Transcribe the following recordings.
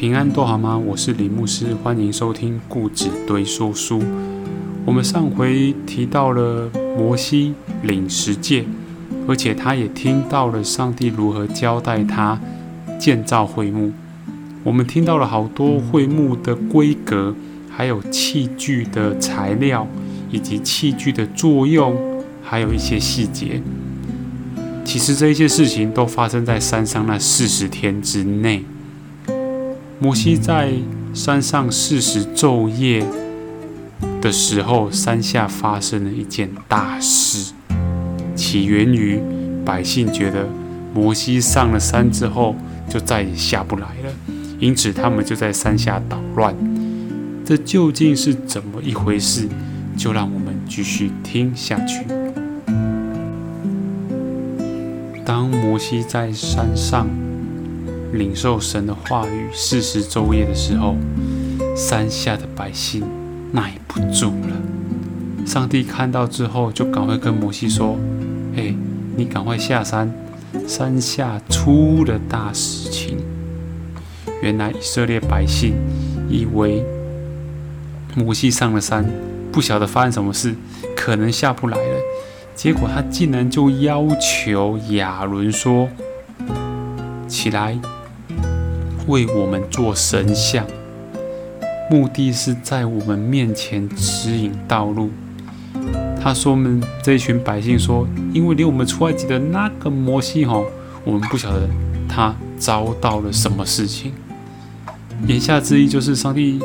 平安都好吗？我是李牧师，欢迎收听故纸堆说书。我们上回提到了摩西领十诫，而且他也听到了上帝如何交代他建造会幕。我们听到了好多会幕的规格，还有器具的材料，以及器具的作用，还有一些细节。其实这一些事情都发生在山上那四十天之内。摩西在山上四十昼夜的时候，山下发生了一件大事，起源于百姓觉得摩西上了山之后就再也下不来了，因此他们就在山下捣乱。这究竟是怎么一回事？就让我们继续听下去。当摩西在山上。领受神的话语四十昼夜的时候，山下的百姓耐不住了。上帝看到之后，就赶快跟摩西说：“哎，你赶快下山，山下出了大事情。原来以色列百姓以为摩西上了山，不晓得发生什么事，可能下不来了。结果他竟然就要求亚伦说：起来。”为我们做神像，目的是在我们面前指引道路。他说：“我们这一群百姓说，因为离我们出埃及的那个摩西哈，我们不晓得他遭到了什么事情。言下之意就是，上帝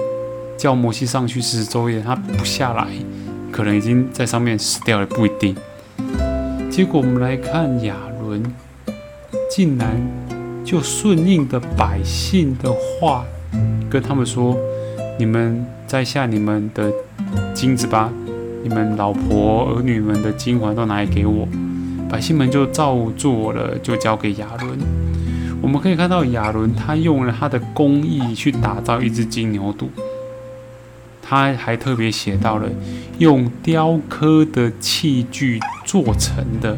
叫摩西上去四十昼夜，他不下来，可能已经在上面死掉了，不一定。结果我们来看亚伦，竟然。”就顺应的百姓的话，跟他们说：“你们摘下你们的金子吧，你们老婆儿女们的金环都拿来给我。”百姓们就照做了，就交给亚伦。我们可以看到亚伦他用了他的工艺去打造一只金牛犊，他还特别写到了用雕刻的器具做成的，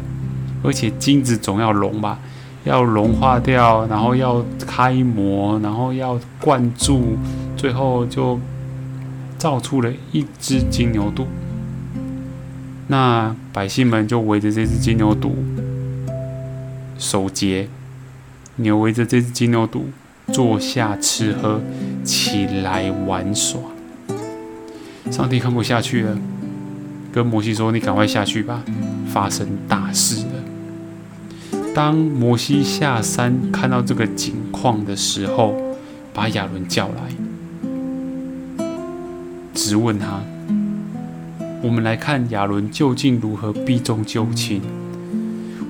而且金子总要融吧。要融化掉，然后要开模，然后要灌注，最后就造出了一只金牛犊。那百姓们就围着这只金牛犊守节，牛围着这只金牛犊坐下吃喝，起来玩耍。上帝看不下去了，跟摩西说：“你赶快下去吧，发生大事。”当摩西下山看到这个景况的时候，把亚伦叫来，质问他。我们来看亚伦究竟如何避重就轻。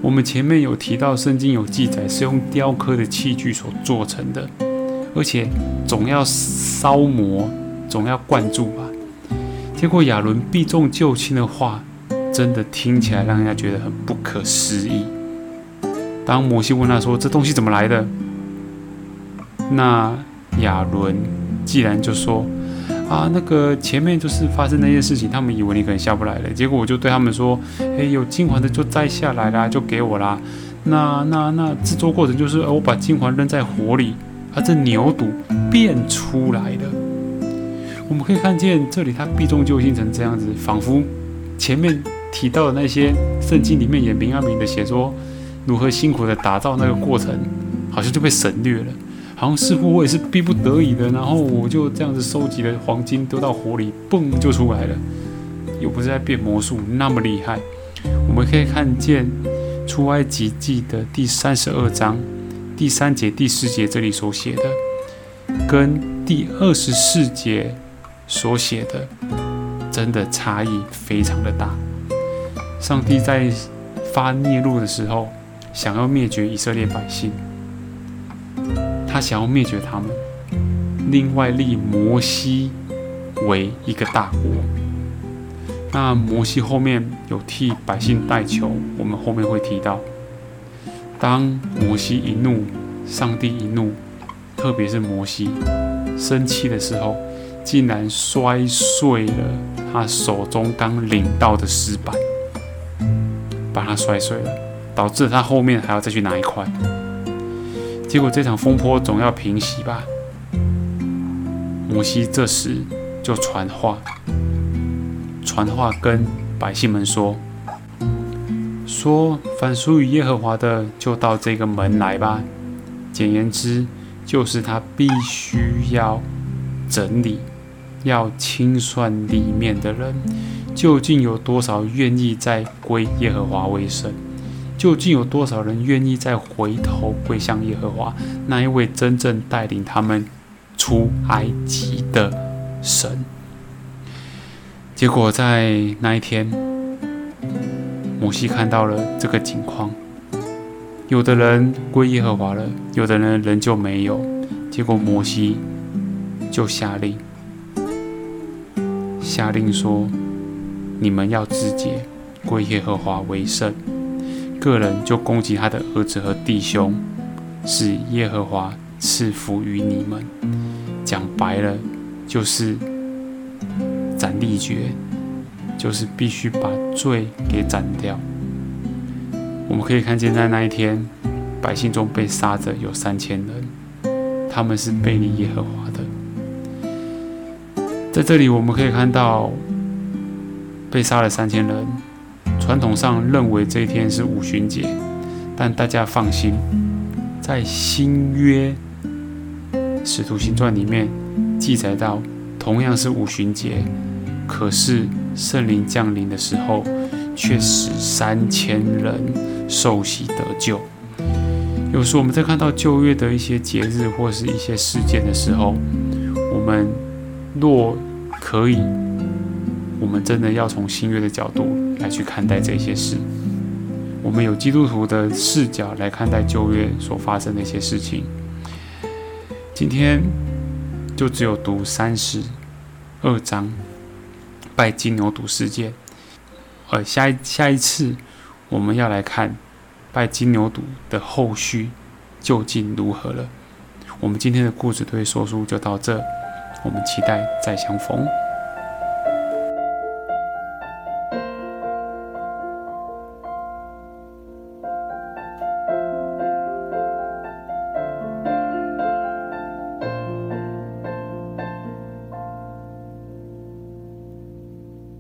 我们前面有提到，圣经有记载是用雕刻的器具所做成的，而且总要烧磨，总要灌注吧。结果亚伦避重就轻的话，真的听起来让人家觉得很不可思议。当摩西问他说：“这东西怎么来的？”那亚伦既然就说：“啊，那个前面就是发生那些事情，他们以为你可能下不来了，结果我就对他们说：‘哎，有金环的就摘下来啦，就给我啦。’那那那制作过程就是，我把金环扔在火里，啊，这牛肚变出来的。我们可以看见这里，他避重就轻成这样子，仿佛前面提到的那些圣经里面也明暗明的写说。”如何辛苦的打造那个过程，好像就被省略了，好像似乎我也是逼不得已的，然后我就这样子收集了黄金，丢到火里，嘣就出来了，又不是在变魔术那么厉害。我们可以看见出埃及记的第三十二章第三节、第四节这里所写的，跟第二十四节所写的，真的差异非常的大。上帝在发孽怒的时候。想要灭绝以色列百姓，他想要灭绝他们，另外立摩西为一个大国。那摩西后面有替百姓代求，我们后面会提到。当摩西一怒，上帝一怒，特别是摩西生气的时候，竟然摔碎了他手中刚领到的石板，把它摔碎了。导致他后面还要再去拿一块，结果这场风波总要平息吧？摩西这时就传话，传话跟百姓们说：“说凡属于耶和华的，就到这个门来吧。简言之，就是他必须要整理，要清算里面的人。究竟有多少愿意再归耶和华为神？究竟有多少人愿意再回头归向耶和华？那一位真正带领他们？”出埃及的神，结果在那一天，摩西看到了这个景况，有的人归耶和华了，有的人仍旧没有。结果摩西就下令，下令说：“你们要自洁，归耶和华为圣。”个人就攻击他的儿子和弟兄，使耶和华赐福于你们。讲白了，就是斩立决，就是必须把罪给斩掉。我们可以看见，在那一天，百姓中被杀者有三千人，他们是背离耶和华的。在这里，我们可以看到被杀了三千人。传统上认为这一天是五旬节，但大家放心，在新约。使徒行传里面记载到，同样是五旬节，可是圣灵降临的时候，却使三千人受洗得救。有时我们在看到旧约的一些节日或是一些事件的时候，我们若可以，我们真的要从新约的角度去看待这些事。我们有基督徒的视角来看待旧约所发生的一些事情。今天就只有读三十二章拜金牛犊事件，呃，下一下一次我们要来看拜金牛犊的后续究竟如何了。我们今天的故事推说书就到这，我们期待再相逢。